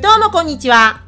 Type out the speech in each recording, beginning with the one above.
どうもこんにちは。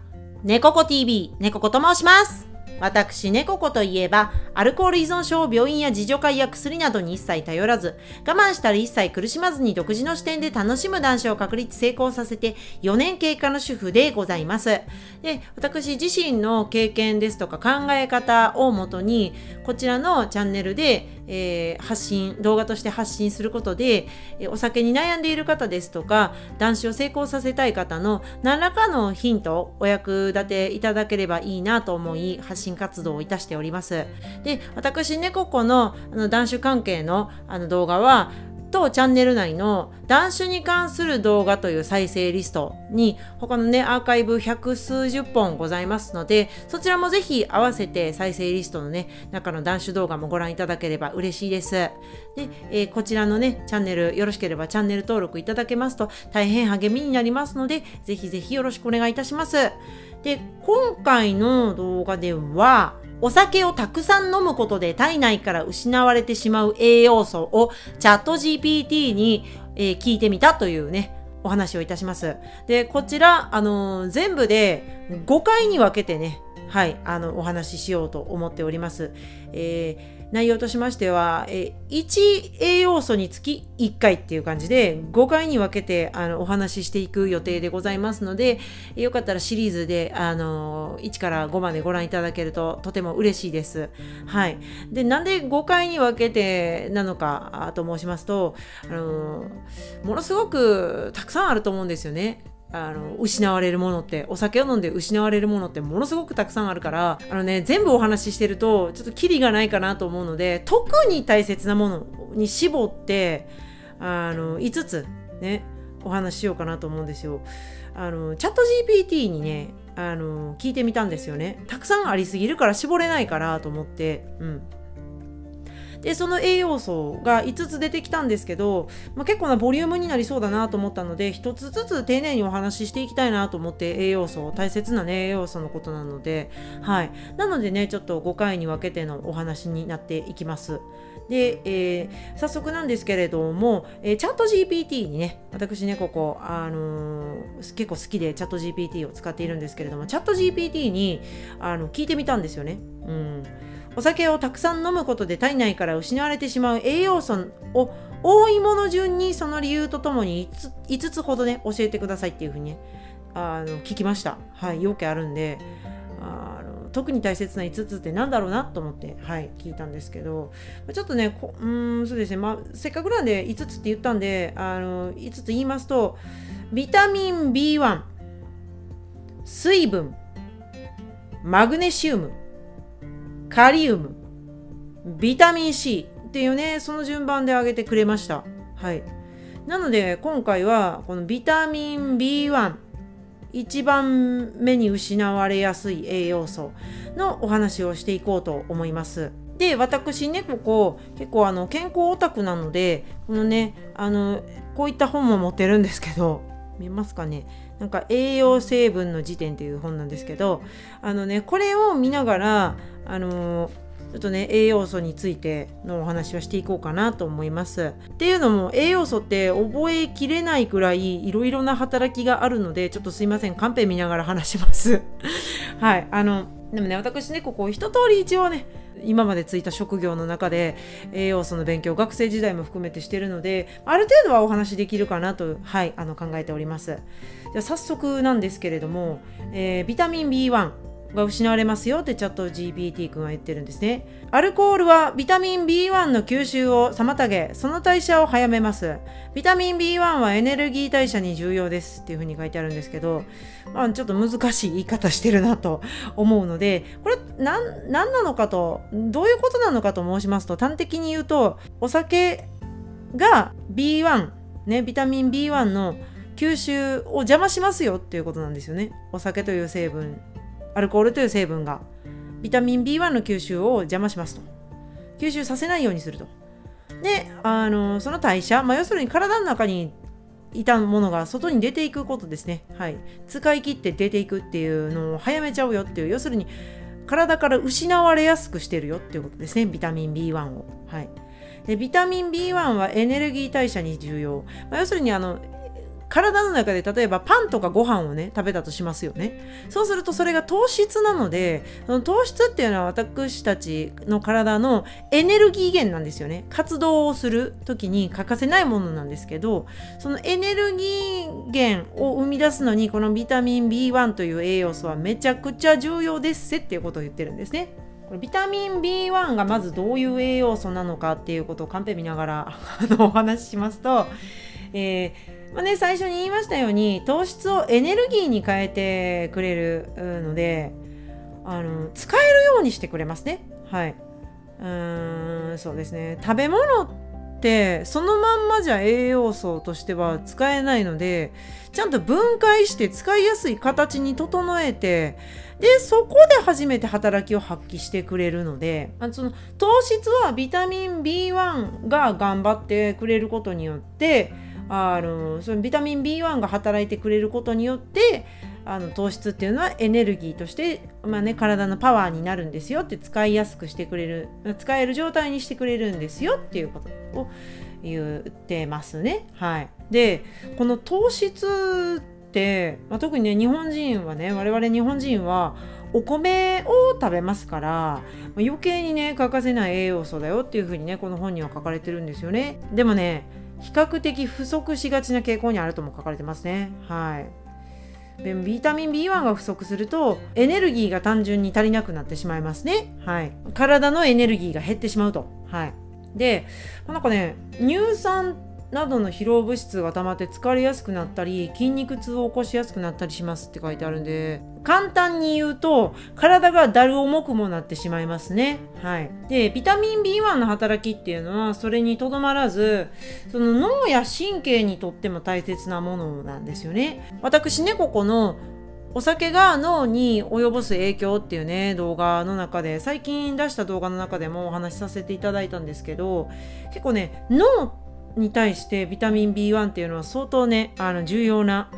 猫子 TV、猫子と申します。私、猫子といえば、アルコール依存症を病院や自助会や薬などに一切頼らず、我慢したら一切苦しまずに独自の視点で楽しむ男子を確立成功させて4年経過の主婦でございます。で、私自身の経験ですとか考え方をもとに、こちらのチャンネルで、えー発信、動画として発信することで、えお酒に悩んでいる方ですとか、男子を成功させたい方の何らかのヒント、お役立ていただければいいなと思い、発信活動をいたしております。で、私、猫子のあの男子関係のあの動画は、当チャンネル内の男子に関する動画という再生リストに他のねアーカイブ百数十本ございますのでそちらもぜひ合わせて再生リストのね中の男子動画もご覧いただければ嬉しいです。で、えーこちらのねチャンネルよろしければチャンネル登録いただけますと大変励みになりますのでぜひぜひよろしくお願いいたします。で今回の動画ではお酒をたくさん飲むことで体内から失われてしまう栄養素をチャット GPT に、えー聞いてみたというね、お話をいたします。で、こちら、あのー全部で5回に分けてね、はい、あの、お話ししようと思っております。えー内容としましては、え1栄養素につき1回っていう感じで5回に分けてあのお話ししていく予定でございますのでよかったらシリーズであの1から5までご覧いただけるととても嬉しいです。はい、でなんで5回に分けてなのかと申しますとあのものすごくたくさんあると思うんですよね。あの失われるものってお酒を飲んで失われるものってものすごくたくさんあるからあのね全部お話ししてるとちょっとキリがないかなと思うので特に大切なものに絞ってあの5つねお話ししようかなと思うんですよ。あのチャット GPT にねあの聞いてみたんですよね。たくさんありすぎるから絞れないからと思って。うんでその栄養素が5つ出てきたんですけど、まあ、結構なボリュームになりそうだなと思ったので1つずつ丁寧にお話ししていきたいなと思って栄養素大切な、ね、栄養素のことなのではい。なのでねちょっと5回に分けてのお話になっていきます。で、えー早速なんですけれども、えーチャット GPT にね私ねここ、あのー結構好きでチャット GPT を使っているんですけれどもチャット GPT にあの聞いてみたんですよね。うん。お酒をたくさん飲むことで体内から失われてしまう栄養素を多いもの順にその理由とともに 5, 5つほどね教えてくださいっていうふうにねあの聞きました。はい、要件あるんであの特に大切な5つってなんだろうなと思って、はい、聞いたんですけどちょっとねこうんそうですね、まあ、せっかくなんで5つって言ったんであの5つ言いますとビタミン B1 水分マグネシウムカリウム。ビタミン C っていうねその順番で挙げてくれました。はい。なので今回はこのビタミン B1 一番目に失われやすい栄養素のお話をしていこうと思います。で私ねここ結構あの健康オタクなのでこのねあのこういった本も持ってるんですけど見えますかねなんか栄養成分の辞典っていう本なんですけどあのねこれを見ながらあのちょっとね栄養素についてのお話はしていこうかなと思います。っていうのも栄養素って覚えきれないくらいいろいろな働きがあるのでちょっとすいませんカンペ見ながら話します。はいあのでもね私ねここ一通り一応ね今までついた職業の中で栄養素の勉強学生時代も含めてしてるのである程度はお話しできるかなと、はい、あの考えております。じゃ早速なんですけれども、えービタミン B1 が失われますよってチャット GPT 君は言ってるんですね。アルコールはビタミン B1 の吸収を妨げ、その代謝を早めます。ビタミン B1 はエネルギー代謝に重要ですっていうふうに書いてあるんですけど、まあ、ちょっと難しい言い方してるなと思うので、これ何何なのかと、どういうことなのかと申しますと、端的に言うと、お酒が B1、ね、ビタミン B1 の吸収を邪魔しますよっていうことなんですよね。お酒という成分アルコールという成分が。ビタミン B1 の吸収を邪魔しますと。吸収させないようにすると。であのその代謝、まあ、要するに体の中にいたものが外に出ていくことですね。はい。使い切って出ていくっていうのを早めちゃうよっていう。要するに体から失われやすくしてるよっていうことですね。ビタミン B1 を。はい。でビタミン B1 はエネルギー代謝に重要、まあ、要するにあの体の中で例えばパンとかご飯をね食べたとしますよね。そうするとそれが糖質なのでその糖質っていうのは私たちの体のエネルギー源なんですよね。活動をする時に欠かせないものなんですけどそのエネルギー源を生み出すのにこのビタミン B1 という栄養素はめちゃくちゃ重要ですせっていうことを言ってるんですね。ビタミン B1 がまずどういう栄養素なのかっていうことをカンペ見ながらお話ししますと、えーまあね、最初に言いましたように糖質をエネルギーに変えてくれるのであの使えるようにしてくれますね。はい、うーんそうですね食べ物ってそのまんまじゃ栄養素としては使えないのでちゃんと分解して使いやすい形に整えてでそこで初めて働きを発揮してくれるのであのその糖質はビタミン B1 が頑張ってくれることによってあのそのビタミン B1 が働いてくれることによってあの糖質っていうのはエネルギーとして、まあね、体のパワーになるんですよって使いやすくしてくれる使える状態にしてくれるんですよっていうことを言ってますね。はい、でこの糖質って、まあ、特にね日本人はね我々日本人はお米を食べますから、余計にね欠かせない栄養素だよっていう風にねこの本には書かれてるんですよねでもね比較的不足しがちな傾向にあるとも書かれてますね。はい。でビタミン B1 が不足するとエネルギーが単純に足りなくなってしまいますね。はい。体のエネルギーが減ってしまうと。はい。でなんかね乳酸などの疲労物質が溜まって疲れやすくなったり筋肉痛を起こしやすくなったりしますって書いてあるんで簡単に言うと体がだる重くもなってしまいますね。はい。でビタミン B1 の働きっていうのはそれにとどまらずその脳や神経にとっても大切なものなんですよね。私ねここのお酒が脳に及ぼす影響っていうね動画の中で最近出した動画の中でもお話しさせていただいたんですけど結構ね脳に対してビタミン B1 っていうのは相当ねあの重要な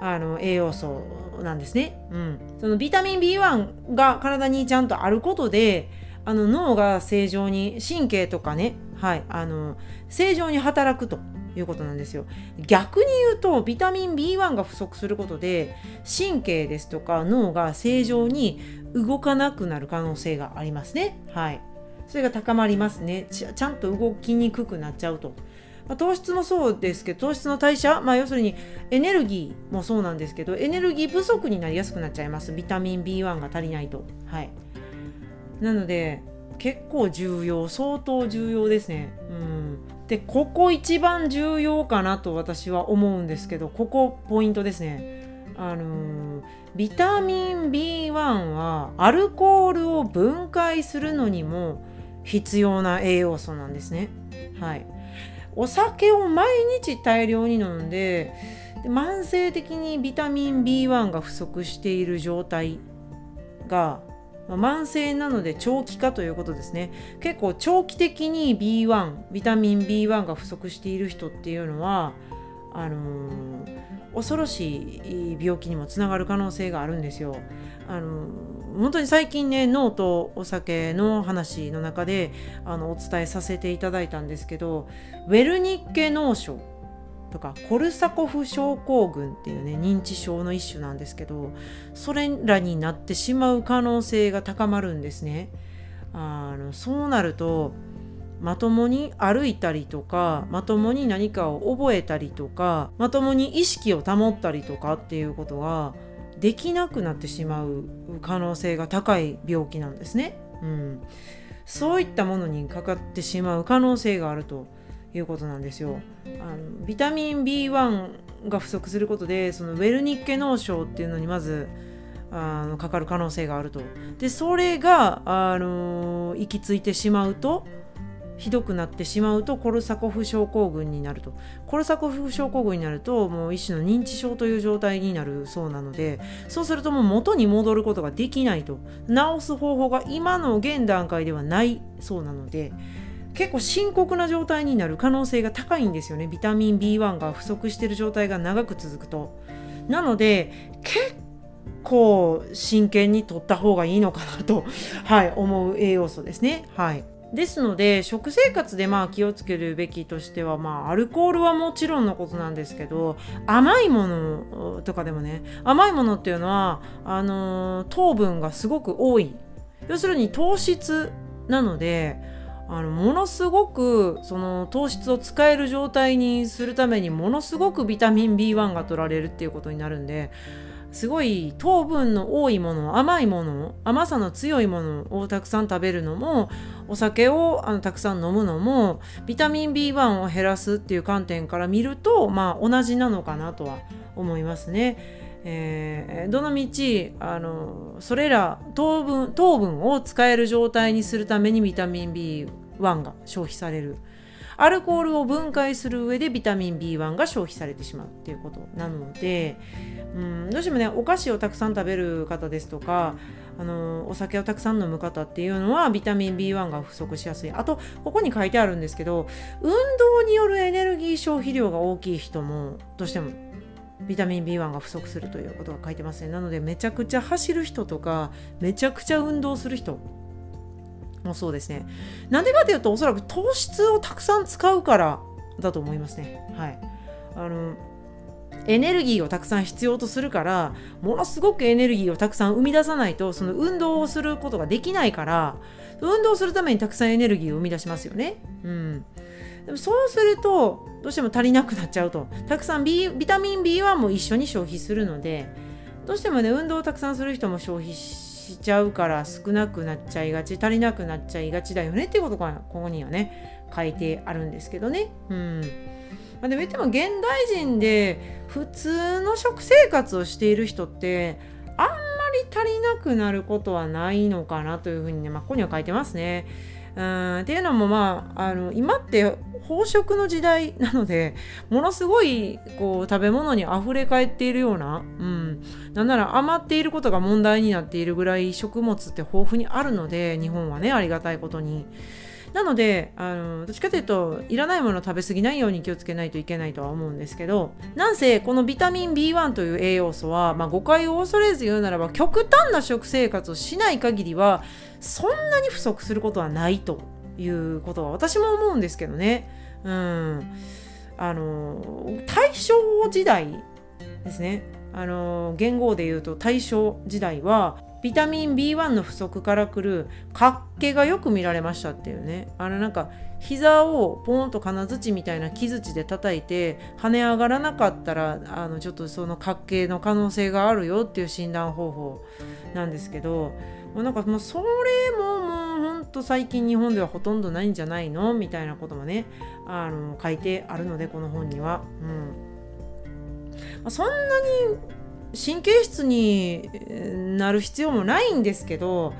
あの栄養素なんですね。うん、そのビタミン B1 が体にちゃんとあることであの脳が正常に神経とかね、はい、あの正常に働くということなんですよ。逆に言うとビタミン B1 が不足することで神経ですとか脳が正常に動かなくなる可能性がありますね。はい。それが高まりますね。ちゃんと動きにくくなっちゃうと。まあ、糖質もそうですけど糖質の代謝、まあ、要するにエネルギーもそうなんですけどエネルギー不足になりやすくなっちゃいます。ビタミン B1 が足りないと。はい。なので結構重要相当重要ですね。うん。でここ一番重要かなと私は思うんですけどここポイントですね。あのー、ビタミン B1 はアルコールを分解するのにも必要な栄養素なんですね。はい。お酒を毎日大量に飲んでで慢性的にビタミン B1 が不足している状態がま慢性なので長期化ということですね結構長期的に B1 ビタミン B1 が不足している人っていうのはあのー、恐ろしい病気にもつながる可能性があるんですよ。あのー本当に最近ね脳とお酒の話の中であのお伝えさせていただいたんですけどウェルニッケ脳症とかコルサコフ症候群っていうね認知症の一種なんですけどそれらになってしまう可能性が高まるんですね。あのそうなるとまともに歩いたりとかまともに何かを覚えたりとかまともに意識を保ったりとかっていうことができなくなってしまう可能性が高い病気なんですね。うん、そういったものにかかってしまう可能性があるということなんですよ。あのビタミン B1 が不足することでそのウェルニッケ脳症っていうのにまずあのかかる可能性があると。でそれが、あの行き着いてしまうとひどくなってしまうとコルサコフ症候群になると。コルサコフ症候群になるともう一種の認知症という状態になるそうなのでそうするともう元に戻ることができないと。治す方法が今の現段階ではないそうなので結構深刻な状態になる可能性が高いんですよね。ビタミン B1 が不足している状態が長く続くと。なので結構真剣に取った方がいいのかなと、はい、思う栄養素ですね。はい。ですので食生活でまあ気をつけるべきとしてはまあアルコールはもちろんのことなんですけど甘いものとかでもね甘いものっていうのはあのー、糖分がすごく多い。要するに糖質なのであのものすごくその糖質を使える状態にするためにものすごくビタミン B1 が取られるっていうことになるんですごい糖分の多いもの甘いもの甘さの強いものをたくさん食べるのもお酒をあのたくさん飲むのもビタミン B1 を減らすっていう観点から見るとまあ同じなのかなとは思いますね。えー、どのみちあのそれら糖分糖分を使える状態にするためにビタミン B1 が消費されるアルコールを分解する上でビタミン B1 が消費されてしまうっていうことなので、うん、どうしてもねお菓子をたくさん食べる方ですとかあのお酒をたくさん飲む方っていうのはビタミン B1 が不足しやすい。あとここに書いてあるんですけど運動によるエネルギー消費量が大きい人もどうしてもビタミン B1 が不足するということが書いてますね。なのでめちゃくちゃ走る人とかめちゃくちゃ運動する人もそうですね。なんでかというと、おそらく糖質をたくさん使うからだと思いますね。はい。あの、エネルギーをたくさん必要とするから、ものすごくエネルギーをたくさん生み出さないと、その運動をすることができないから、運動するためにたくさんエネルギーを生み出しますよね。うん。でもそうすると、どうしても足りなくなっちゃうと。たくさん、B、ビタミン B1 も一緒に消費するので、どうしてもね、運動をたくさんする人も消費ししちゃうから少なくなっちゃいがち足りなくなっちゃいがちだよねっていうことがここにはね。書いてあるんですけどね。うん。まあ、でも言っても現代人で普通の食生活をしている人ってあんまり足りなくなることはないのかなというふうにね、まあ、ここには書いてますね。うん。っていうのもまああの今って飽食の時代なのでものすごいこう食べ物に溢れ返っているような、うん、なんなら余っていることが問題になっているぐらい食物って豊富にあるので日本はねありがたいことに。なのであのどっちかというといらないものを食べ過ぎないように気をつけないといけないとは思うんですけどなんせこのビタミン B1 という栄養素は、まあ、誤解を恐れず言うならば極端な食生活をしない限りはそんなに不足することはないということは私も思うんですけどね。うん、あの大正時代ですねあの元号で言うと大正時代はビタミン B1 の不足からくる活気がよく見られましたっていうね。あのなんか膝をポーンと金槌みたいな木槌で叩いて跳ね上がらなかったらあのちょっとその活気の可能性があるよっていう診断方法なんですけどもうなんかもうそれももうほんと最近日本ではほとんどないんじゃないの？みたいなこともねあの書いてあるのでこの本には。うん、そんなに神経質になる必要もないんですけど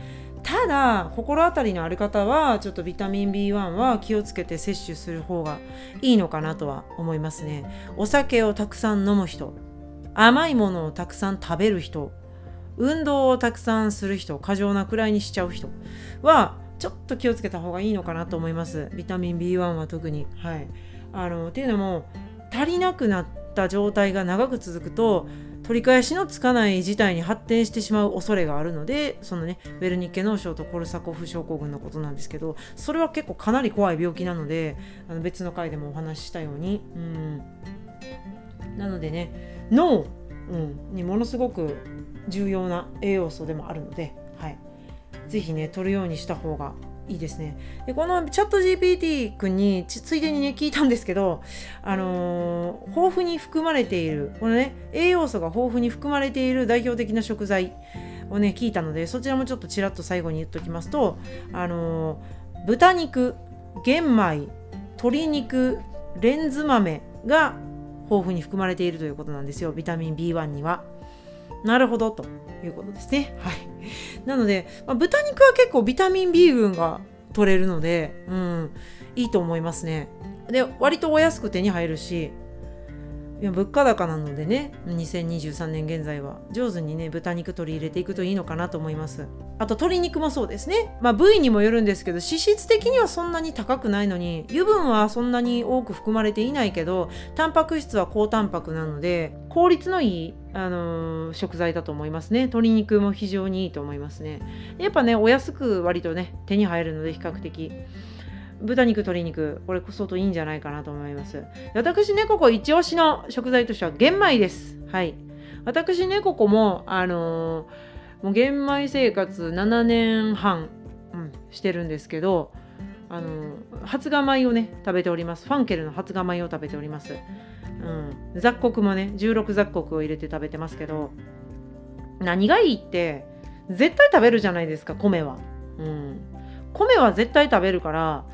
ただ心当たりのある方はちょっとビタミン B1 は気をつけて摂取する方がいいのかなとは思いますね。お酒をたくさん飲む人甘いものをたくさん食べる人運動をたくさんする人過剰なくらいにしちゃう人はちょっと気をつけた方がいいのかなと思います。ビタミン B1 は特に。はい。あのっていうのも足りなくなった状態が長く続くと取り返しのつかない事態に発展してしまう恐れがあるのでそのねウェルニッケ脳症とコルサコフ症候群のことなんですけどそれは結構かなり怖い病気なのであの別の回でもお話ししたようにうん。なのでね脳、うん、にものすごく重要な栄養素でもあるので、はい、ぜひね取るようにした方がいいですね。でこのチャット GPT 君についでにね聞いたんですけど、あのー、豊富に含まれているこのね栄養素が豊富に含まれている代表的な食材をね聞いたのでそちらもちょっとちらっと最後に言っときますと、あのー、豚肉玄米鶏肉レンズ豆が豊富に含まれているということなんですよビタミン B1 には。なるほどということですね。はい。なので、まあ、豚肉は結構ビタミン B 群が取れるので、うん、いいと思いますね。で、割とお安く手に入るし、いや物価高なのでね2023年現在は。上手にね豚肉取り入れていくといいのかなと思います。あと鶏肉もそうですね。まあ部位にもよるんですけど脂質的にはそんなに高くないのに油分はそんなに多く含まれていないけどタンパク質は高タンパクなので効率のいい、あのー、食材だと思いますね。鶏肉も非常にいいと思いますね。やっぱねお安く割とね手に入るので比較的。豚肉、鶏肉、これ相当いいんじゃないかなと思います。私、ねここ一押しの食材としては玄米です。はい。私、ねここも、あのー、もう玄米生活7年半、うん、してるんですけど、あのー、発芽米をね、食べております。ファンケルの発芽米を食べております。うん、雑穀もね、16雑穀を入れて食べてますけど、何がいいって、絶対食べるじゃないですか、米は。うん。米は絶対食べるから、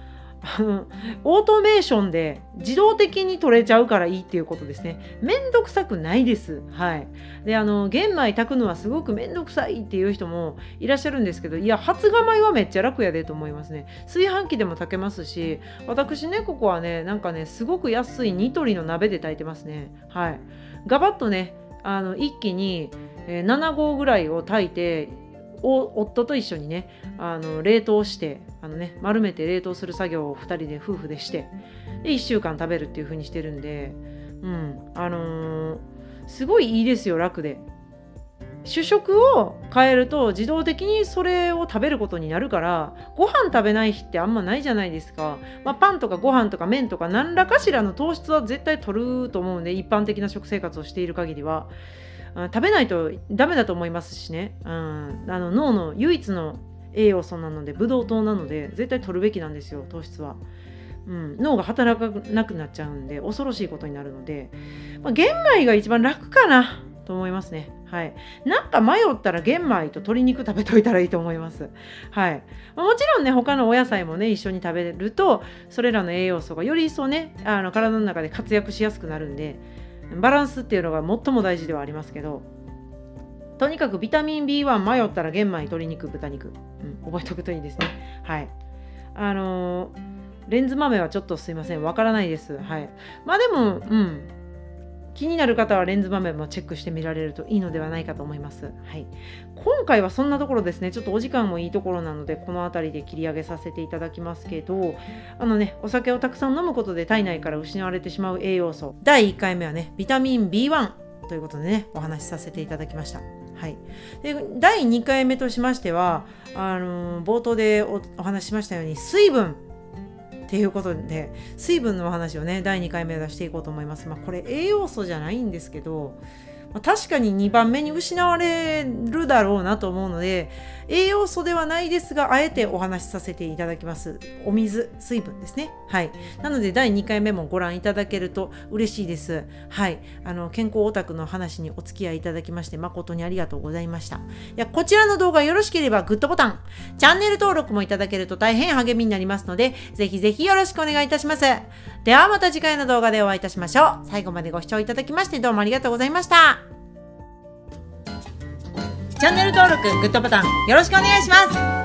オートメーションで自動的に取れちゃうからいいっていうことですね。めんどくさくないです。はい。で、あの、玄米炊くのはすごくめんどくさいっていう人もいらっしゃるんですけど、いや、発芽米はめっちゃ楽やでと思いますね。炊飯器でも炊けますし、私ね、ここはね、なんかね、すごく安いニトリの鍋で炊いてますね。はい。ガバッとね、あの、一気に、えー、7合ぐらいを炊いて、を夫と一緒にねあの冷凍してあの、ね、丸めて冷凍する作業を2人で夫婦でしてで1週間食べるっていう風にしてるんで、うんあのー、すごいいいですよ楽で。主食を変えると自動的にそれを食べることになるからご飯食べない日ってあんまないじゃないですか、まあ、パンとかご飯とか麺とか何らかしらの糖質は絶対取ると思うんで一般的な食生活をしている限りは食べないとダメだと思いますしね、うん、あの脳の唯一の栄養素なのでブドウ糖なので絶対取るべきなんですよ糖質は。うん、脳が働かなくなっちゃうんで恐ろしいことになるので、まあ、玄米が一番楽かなと思いますね。はい。なんか迷ったら玄米と鶏肉食べといたらいいと思います。はい。もちろんね、他のお野菜もね、一緒に食べると、それらの栄養素がより一層ね、あの体の中で活躍しやすくなるんで、バランスっていうのが最も大事ではありますけどとにかくビタミン B1 迷ったら玄米鶏肉豚肉、うん、覚えておくといいですね。はい。あのー、レンズ豆はちょっとすいません。わからないです。はい。まあでもうん。気になる方はレンズ豆もチェックしてみられるといいのではないかと思います。はい、今回はそんなところですね、ちょっとお時間もいいところなので、この辺りで切り上げさせていただきますけど、あのね、お酒をたくさん飲むことで体内から失われてしまう栄養素、第1回目はね、ビタミン B1 ということでね、お話しさせていただきました。はい、で第2回目としましてはあの冒頭でお話ししましたように水分っていうことで水分のお話をね第2回目出していこうと思います。まあ、これ栄養素じゃないんですけどま、確かに2番目に失われるだろうなと思うので栄養素ではないですがあえてお話しさせていただきます。お水水分ですね。はい。なので第2回目もご覧いただけると嬉しいです。はい。あの健康オタクの話にお付き合いいただきまして誠にありがとうございました。いやこちらの動画よろしければグッドボタンチャンネル登録もいただけると大変励みになりますのでぜひぜひよろしくお願いいたします。ではまた次回の動画でお会いいたしましょう。最後までご視聴いただきましてどうもありがとうございました。チャンネル登録、グッドボタンよろしくお願いします。